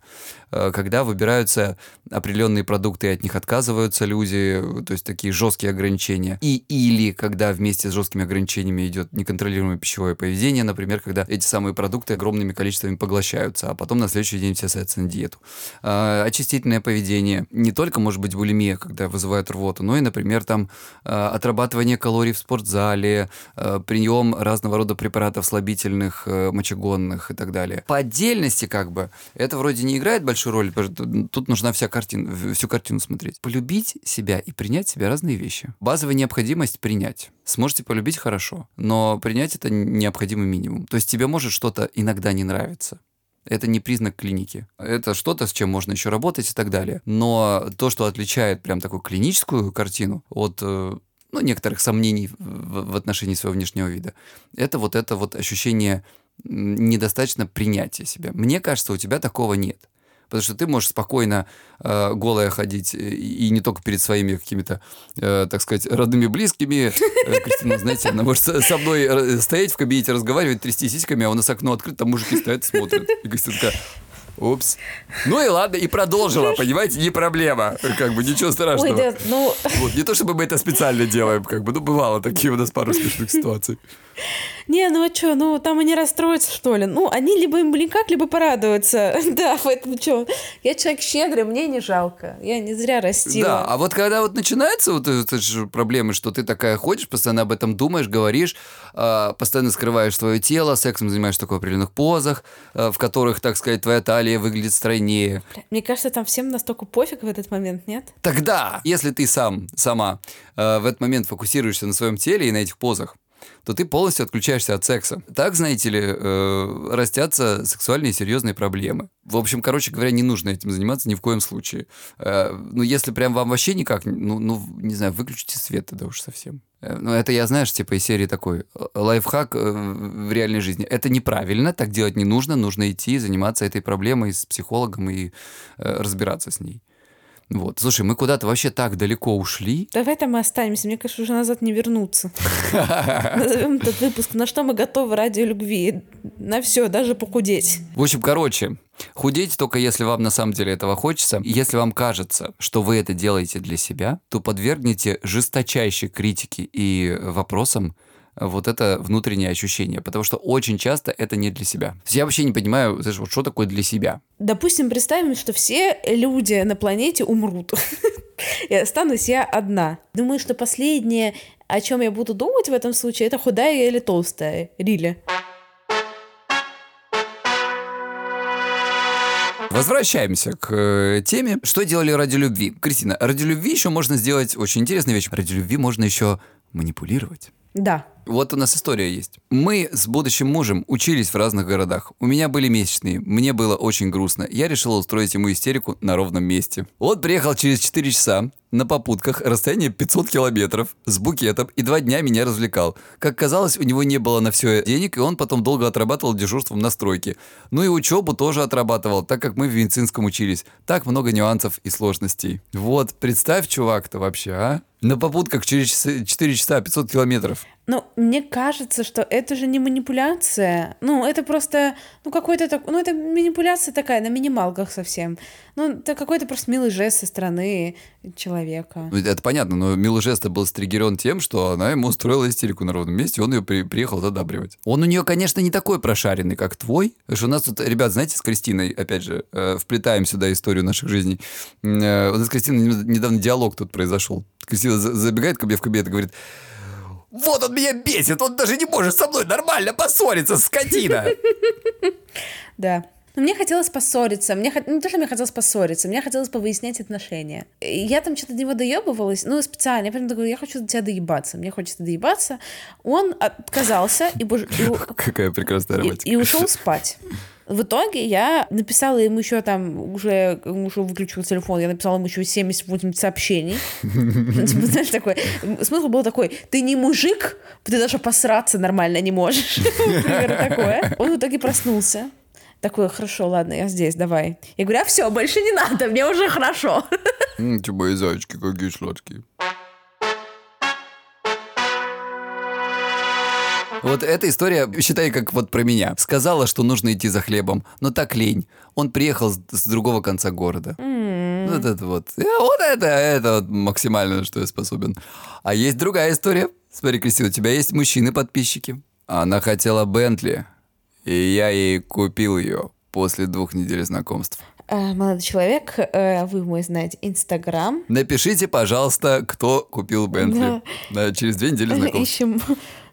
Э, когда выбираются определенные продукты, от них отказываются люди, то есть такие жесткие ограничения. И или когда вместе с жесткими ограничениями идет неконтролируемое пищевое поведение, например, когда эти самые продукты огромными количествами поглощаются, а потом на следующий день все садятся на диету. А, очистительное поведение не только может быть булимия, когда вызывает рвоту, но и, например, там а, отрабатывание калорий в спортзале, а, прием разного рода препаратов слабительных, а, мочегонных и так далее. По отдельности как бы это вроде не играет большую роль, тут нужна вся картина, всю картину смотреть. Полюбить себя и принять себя разные вещи. Базовая необходимость принять. Сможете полюбить хорошо, но принять это необходимый минимум. То есть тебе может что-то иногда не нравиться. Это не признак клиники. Это что-то, с чем можно еще работать и так далее. Но то, что отличает прям такую клиническую картину от э, ну, некоторых сомнений в отношении своего внешнего вида, это вот это вот ощущение недостаточно принятия себя. Мне кажется, у тебя такого нет. Потому что ты можешь спокойно э, голая ходить, и, и не только перед своими какими-то, э, так сказать, родными близкими. Э, Кристина, знаете, она может со мной э, стоять в кабинете, разговаривать, трясти сиськами, а у нас окно открыто, там мужики стоят и смотрят. И Кристина такая, Упс. Ну и ладно, и продолжила, понимаете, не проблема. Как бы ничего страшного. Ой, да, ну... вот, не то чтобы мы это специально делаем, как бы, ну бывало такие у нас пару смешных ситуаций.
Не, ну а что, ну там они расстроятся, что ли? Ну, они либо им блин как, либо порадуются. да, поэтому что? Я человек щедрый, мне не жалко. Я не зря растила.
Да, а вот когда вот начинается вот эта проблема, что ты такая ходишь, постоянно об этом думаешь, говоришь, э, постоянно скрываешь свое тело, сексом занимаешься только в определенных позах, э, в которых, так сказать, твоя талия выглядит стройнее.
Мне кажется, там всем настолько пофиг в этот момент, нет?
Тогда, если ты сам, сама э, в этот момент фокусируешься на своем теле и на этих позах, то ты полностью отключаешься от секса. Так, знаете ли, э, растятся сексуальные серьезные проблемы. В общем, короче говоря, не нужно этим заниматься ни в коем случае. Э, ну, если прям вам вообще никак, ну, ну не знаю, выключите свет тогда уж совсем. Э, ну, это я, знаешь, типа из серии такой э, лайфхак э, в реальной жизни. Это неправильно, так делать не нужно. Нужно идти заниматься этой проблемой с психологом и э, разбираться с ней. Вот. Слушай, мы куда-то вообще так далеко ушли.
Давай там мы останемся. Мне кажется, уже назад не вернуться. Назовем этот выпуск «На что мы готовы ради любви?» На все, даже похудеть.
В общем, короче, Худеть только если вам на самом деле этого хочется. И если вам кажется, что вы это делаете для себя, то подвергните жесточайшей критике и вопросам вот это внутреннее ощущение, потому что очень часто это не для себя. Я вообще не понимаю, знаешь, вот что такое для себя.
Допустим, представим, что все люди на планете умрут, и останусь я одна. Думаю, что последнее, о чем я буду думать в этом случае, это худая или толстая, Рили.
Возвращаемся к э, теме, что делали ради любви. Кристина, ради любви еще можно сделать очень интересную вещь. Ради любви можно еще манипулировать.
Да.
Вот у нас история есть. Мы с будущим мужем учились в разных городах. У меня были месячные, мне было очень грустно. Я решила устроить ему истерику на ровном месте. Он приехал через 4 часа, на попутках, расстояние 500 километров, с букетом, и два дня меня развлекал. Как казалось, у него не было на все денег, и он потом долго отрабатывал дежурством на стройке. Ну и учебу тоже отрабатывал, так как мы в медицинском учились. Так много нюансов и сложностей. Вот, представь, чувак-то вообще, а? На попутках через 4 часа 500 километров.
Ну, мне кажется, что это же не манипуляция. Ну, это просто, ну, какой-то так, ну, это манипуляция такая на минималках совсем. Ну, это какой-то просто милый жест со стороны человека.
Ну, это понятно, но милый жест был стригерен тем, что она ему устроила истерику на ровном месте, он ее при, приехал задабривать. Он у нее, конечно, не такой прошаренный, как твой. Потому что у нас тут, ребят, знаете, с Кристиной, опять же, э, вплетаем сюда историю наших жизней. Э, у нас с Кристиной недавно диалог тут произошел. Кристина забегает ко мне в кабинет и говорит, вот он меня бесит, он даже не может со мной нормально поссориться, скотина.
Да. Но мне хотелось поссориться. Мне не то, что мне хотелось поссориться, мне хотелось повыяснять отношения. Я там что-то до него доебывалась, ну, специально. Я прям говорю, я хочу до тебя доебаться. Мне хочется доебаться. Он отказался и...
Какая прекрасная романтика.
И ушел спать. В итоге я написала ему еще там, уже, уже выключил телефон, я написала ему еще 78 сообщений. Типа, знаешь, такой, смысл был такой, ты не мужик, ты даже посраться нормально не можешь. Такое. Он в итоге проснулся. Такой, хорошо, ладно, я здесь, давай. Я говорю, а все, больше не надо, мне уже хорошо.
Ты мои зайчики какие сладкие. Вот эта история, считай, как вот про меня. Сказала, что нужно идти за хлебом, но так лень. Он приехал с, с другого конца города.
Mm-hmm.
Вот это вот. Э, Вот это, это вот максимально, что я способен. А есть другая история. Смотри, Кристина, у тебя есть мужчины-подписчики. Она хотела Бентли, и я ей купил ее после двух недель знакомств.
Э, Молодой человек, э, вы мой знаете Инстаграм.
Напишите, пожалуйста, кто купил Бентли. Да, через две недели знакомств.
Ищем.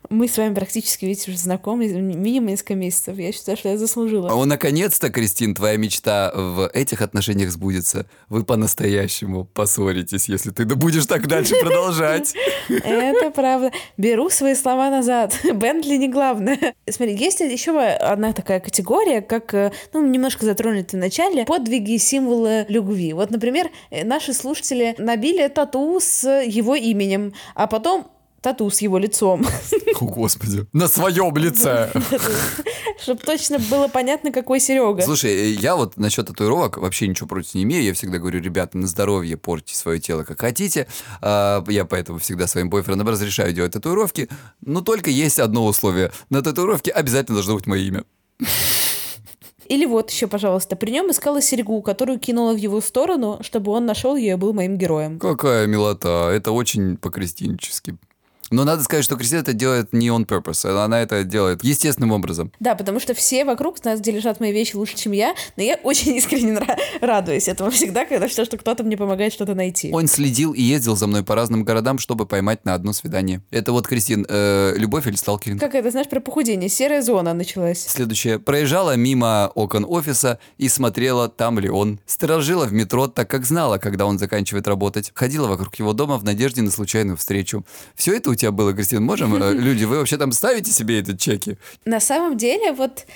Мы с вами практически, видите, уже знакомы минимум несколько месяцев. Я считаю, что я заслужила.
О, наконец-то, Кристин, твоя мечта в этих отношениях сбудется. Вы по-настоящему поссоритесь, если ты будешь так дальше продолжать.
Это правда. Беру свои слова назад. Бентли не главное. Смотри, есть еще одна такая категория, как, э, ну, немножко затронули в начале, подвиги и символы любви. Вот, например, э, наши слушатели набили тату с его именем, а потом тату с его лицом.
О, Господи. На своем лице.
Чтобы точно было понятно, какой Серега.
Слушай, я вот насчет татуировок вообще ничего против не имею. Я всегда говорю, ребята, на здоровье портите свое тело как хотите. А, Я поэтому всегда своим бойфрендам разрешаю делать татуировки. Но только есть одно условие. На татуировке обязательно должно быть мое имя.
Или вот еще, пожалуйста, при нем искала серьгу, которую кинула в его сторону, чтобы он нашел ее и был моим героем.
Какая милота. Это очень по-крестьянически. Но надо сказать, что Кристина это делает не on purpose. Она это делает естественным образом.
Да, потому что все вокруг знают, где лежат мои вещи лучше, чем я, но я очень искренне радуюсь этому всегда, когда все, что кто-то мне помогает что-то найти.
Он следил и ездил за мной по разным городам, чтобы поймать на одно свидание. Это вот, Кристин, э, любовь или сталкеринг?
Как это, знаешь, про похудение? Серая зона началась.
Следующее. Проезжала мимо окон офиса и смотрела, там ли он. Сторожила в метро, так как знала, когда он заканчивает работать. Ходила вокруг его дома в надежде на случайную встречу. Все это у тебя было, Кристин? Можем? э, Люди, вы вообще там ставите себе эти чеки?
На самом деле, вот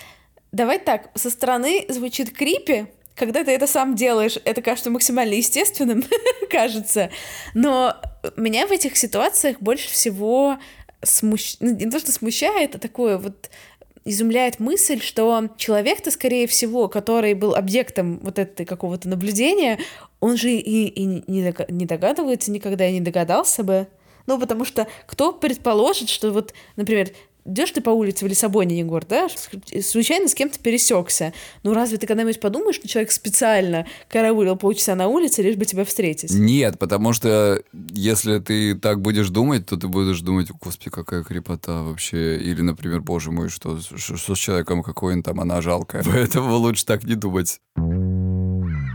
давай так, со стороны звучит крипи, когда ты это сам делаешь, это кажется максимально естественным, кажется. Но меня в этих ситуациях больше всего смущ... ну, не то, что смущает, а такое вот изумляет мысль, что человек-то, скорее всего, который был объектом вот этой какого-то наблюдения, он же и, и не догадывается никогда и не догадался бы. Ну, потому что кто предположит, что вот, например, идешь ты по улице в Лиссабоне, Егор, да, случайно с кем-то пересекся. Ну, разве ты когда-нибудь подумаешь, что человек специально караулил полчаса на улице, лишь бы тебя встретить?
Нет, потому что если ты так будешь думать, то ты будешь думать, господи, какая крепота вообще. Или, например, боже мой, что, что, что с человеком, какой он там, она жалкая. Поэтому лучше так не думать.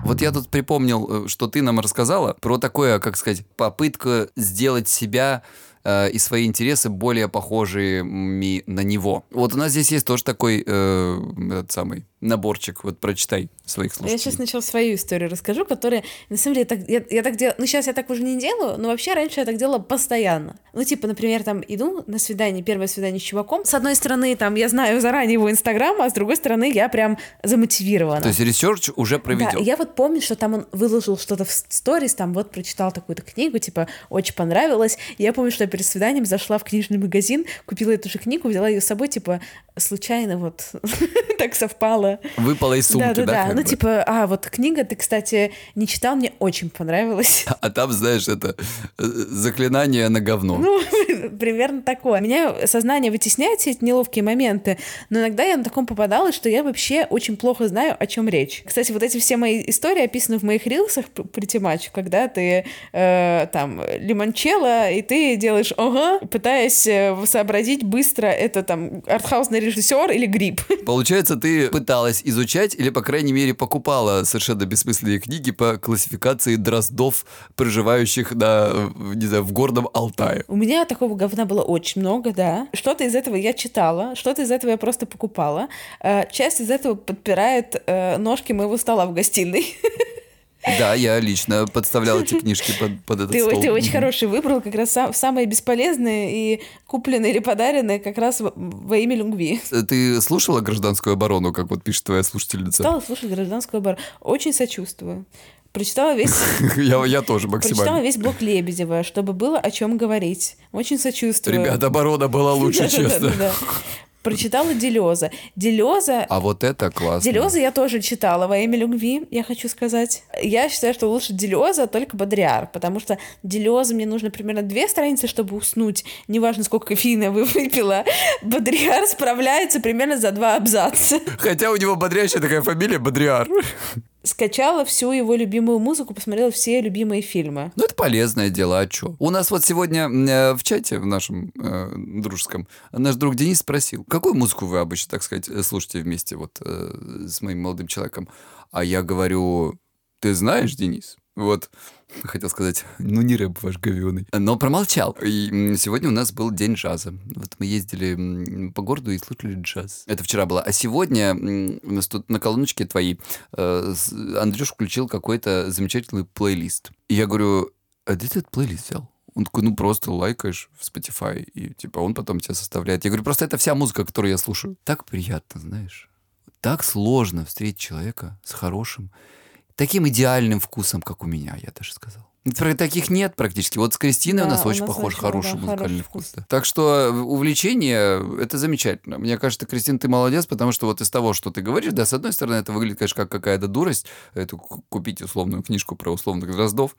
Вот я тут припомнил, э, что ты нам рассказала про такое, как сказать, попытку сделать себя э, и свои интересы более похожими на него. Вот у нас здесь есть тоже такой э, этот самый наборчик. Вот прочитай своих
Я
слушателей.
сейчас сначала свою историю расскажу, которая, на самом деле, так, я, я так делала, ну, сейчас я так уже не делаю, но вообще раньше я так делала постоянно. Ну, типа, например, там, иду на свидание, первое свидание с чуваком, с одной стороны, там, я знаю заранее его инстаграм, а с другой стороны, я прям замотивирована.
То есть research уже проведен.
Да, я вот помню, что там он выложил что-то в stories, там вот прочитал такую-то книгу, типа, очень понравилось. Я помню, что я перед свиданием зашла в книжный магазин, купила эту же книгу, взяла ее с собой, типа, случайно вот так совпало.
Выпала из сумки, да?
Да-да-да,
как
ну
бы?
типа, а, вот книга ты, кстати, не читал, мне очень понравилась.
А там, знаешь, это э, заклинание на говно.
Ну, примерно такое. Меня сознание вытесняет все эти неловкие моменты, но иногда я на таком попадалась, что я вообще очень плохо знаю, о чем речь. Кстати, вот эти все мои истории описаны в моих рилсах при тематике, когда ты э, там лимончелло, и ты делаешь ого, пытаясь э, сообразить быстро, это там артхаусный режиссер или гриб.
Получается, ты пыталась изучать или, по крайней мере, покупала совершенно бессмысленные книги по классификации дроздов, проживающих на, э, не знаю, в горном Алтае.
У меня такого говна было очень много, да. Что-то из этого я читала, что-то из этого я просто покупала. Э, Часть из этого подпирает э, ножки моего стола в гастиной.
Да, я лично подставлял эти книжки под, под этот
Ты,
стол.
ты очень хороший выбрал, как раз сам- самые бесполезные и купленные или подаренные как раз во, во имя любви.
Э, Ты слушала гражданскую оборону, как вот пишет твоя слушательница?
Стала слушать гражданскую оборону. Очень сочувствую. Прочитала весь,
Я, я тоже
прочитала
максимально.
весь блок Лебедева, чтобы было о чем говорить. Очень сочувствую.
Ребята, оборона была лучше, честно.
Прочитала Делеза. Делеза
А вот это классно.
Делеза я тоже читала во имя любви, я хочу сказать. Я считаю, что лучше Делеза, только Бодриар, потому что Делеза мне нужно примерно две страницы, чтобы уснуть, неважно, сколько кофеина я выпила. Бодриар справляется примерно за два абзаца.
Хотя у него бодрящая такая фамилия Бодриар.
Скачала всю его любимую музыку, посмотрела все любимые фильмы.
Ну, это полезное дело, а что? У нас вот сегодня э, в чате, в нашем э, дружеском, наш друг Денис спросил, какую музыку вы обычно, так сказать, слушаете вместе вот э, с моим молодым человеком? А я говорю, ты знаешь, Денис, вот хотел сказать, ну не рэп ваш говёный. Но промолчал. И сегодня у нас был день джаза. Вот мы ездили по городу и слушали джаз. Это вчера было. А сегодня у нас тут на колоночке твоей э, Андрюш включил какой-то замечательный плейлист. И я говорю, а где ты этот плейлист взял? Он такой, ну просто лайкаешь в Spotify, и типа он потом тебя составляет. Я говорю, просто это вся музыка, которую я слушаю. Так приятно, знаешь. Так сложно встретить человека с хорошим таким идеальным вкусом, как у меня, я даже сказал. Таких нет практически. Вот с Кристиной да, у нас очень нас похож очень, хороший да, музыкальный хороший вкус. вкус. Так что э, увлечение это замечательно. Мне кажется, Кристина, ты молодец, потому что вот из того, что ты говоришь, да, с одной стороны, это выглядит, конечно, как какая-то дурость, эту купить условную книжку про условных дроздов,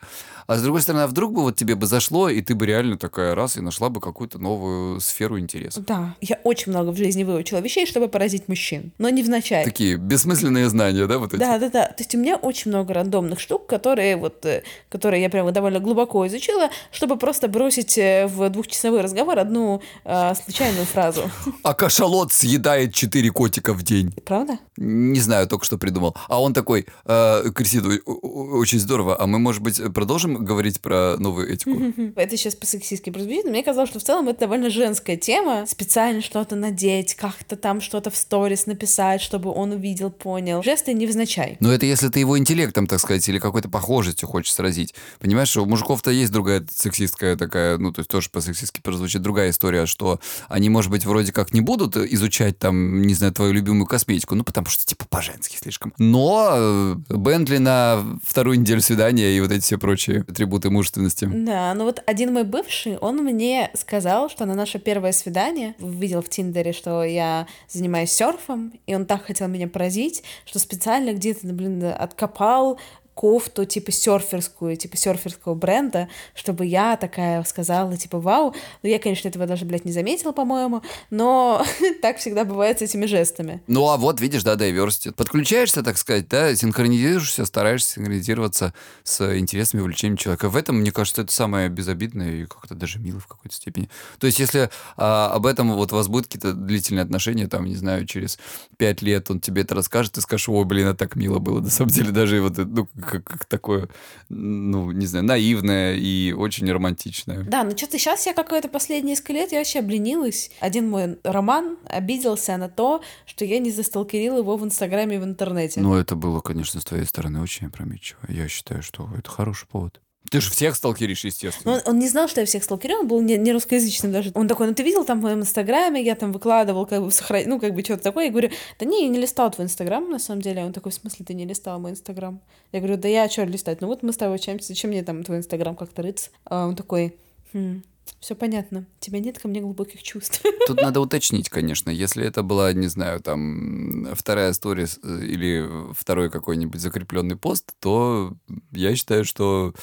а с другой стороны, а вдруг бы вот тебе бы зашло, и ты бы реально такая раз и нашла бы какую-то новую сферу интереса.
Да, я очень много в жизни выучила вещей, чтобы поразить мужчин, но не в начале.
Такие бессмысленные знания, да, вот эти?
Да, да, да. То есть у меня очень много рандомных штук, которые вот, э, которые я прямо довольно глубоко изучила, чтобы просто бросить э, в двухчасовой разговор одну э, случайную фразу.
А кашалот съедает четыре котика в день.
Правда?
Не знаю, только что придумал. А он такой, э, Кристина, очень здорово, а мы, может быть, продолжим говорить про новую этику?
Это сейчас по-сексистски прозвучит, но мне казалось, что в целом это довольно женская тема. Специально что-то надеть, как-то там что-то в сторис написать, чтобы он увидел, понял. Жесты невзначай.
Но это если ты его интеллектом, так сказать, или какой-то похожестью хочешь сразить. Понимаешь, у мужиков-то есть другая сексистская такая, ну, то есть тоже по-сексистски прозвучит другая история, что они, может быть, вроде как не будут изучать там, не знаю, твою любимую косметику, ну, потому что, типа, по-женски слишком. Но э, Бентли на вторую неделю свидания и вот эти все прочие атрибуты мужественности.
Да, ну вот один мой бывший, он мне сказал, что на наше первое свидание, видел в Тиндере, что я занимаюсь серфом, и он так хотел меня поразить, что специально где-то, блин, откопал кофту типа серферскую, типа серферского бренда, чтобы я такая сказала, типа, вау. Ну, я, конечно, этого даже, блядь, не заметила, по-моему, но так всегда бывает с этими жестами.
Ну, а вот, видишь, да, diversity. Подключаешься, так сказать, да, синхронизируешься, стараешься синхронизироваться с интересами, увлечениями человека. В этом, мне кажется, это самое безобидное и как-то даже мило в какой-то степени. То есть, если а, об этом вот у вас будут какие-то длительные отношения, там, не знаю, через пять лет он тебе это расскажет, ты скажешь, о, блин, это так мило было. На самом деле, даже вот, ну, как, как такое, ну, не знаю, наивное и очень романтичное.
Да, но что-то сейчас я какое-то последние несколько лет, я вообще обленилась. Один мой роман обиделся на то, что я не засталкерила его в Инстаграме и в интернете.
Ну, это было, конечно, с твоей стороны очень опрометчиво. Я считаю, что это хороший повод. Ты же всех сталкеришь, естественно.
Он, он не знал, что я всех сталкерю, он был не, не русскоязычным даже. Он такой, ну ты видел там в моем инстаграме, я там выкладывал, как бы, сохран... ну, как бы, что-то такое. Я говорю, да не, я не листал твой инстаграм, на самом деле. Он такой, в смысле, ты не листал мой инстаграм? Я говорю, да я что листать? Ну вот мы с тобой общаемся, зачем мне там твой инстаграм как-то рыться? А он такой, хм, все понятно. У тебя нет ко мне глубоких чувств.
Тут надо уточнить, конечно. Если это была, не знаю, там вторая история э, или второй какой-нибудь закрепленный пост, то я считаю, что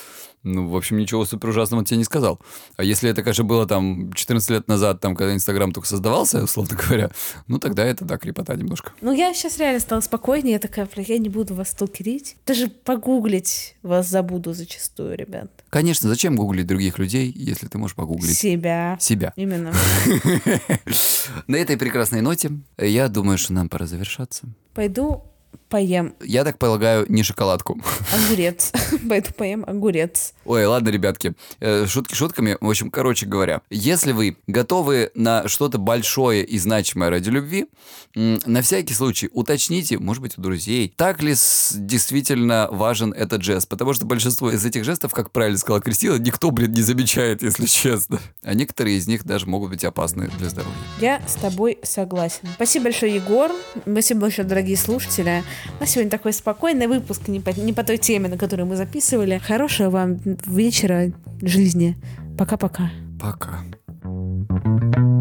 ну, в общем, ничего супер ужасного тебе не сказал. А если это, конечно, было там 14 лет назад, там, когда Инстаграм только создавался, условно говоря, ну, тогда это, да, крепота немножко.
Ну, я сейчас реально стала спокойнее, я такая, я не буду вас сталкерить. Даже погуглить вас забуду зачастую, ребят.
Конечно, зачем гуглить других людей, если ты можешь погуглить?
Себя.
Себя.
Именно.
На этой прекрасной ноте я думаю, что нам пора завершаться.
Пойду поем.
Я так полагаю, не шоколадку.
Огурец. Пойду поем огурец.
Ой, ладно, ребятки. Э, шутки шутками. В общем, короче говоря, если вы готовы на что-то большое и значимое ради любви, на всякий случай уточните, может быть, у друзей, так ли действительно важен этот жест. Потому что большинство из этих жестов, как правильно сказала Кристина, никто, блин, не замечает, если честно. А некоторые из них даже могут быть опасны для здоровья.
Я с тобой согласен. Спасибо большое, Егор. Спасибо большое, дорогие слушатели. У нас сегодня такой спокойный выпуск, не по, не по той теме, на которую мы записывали. Хорошего вам вечера, жизни. Пока-пока.
Пока. -пока. Пока.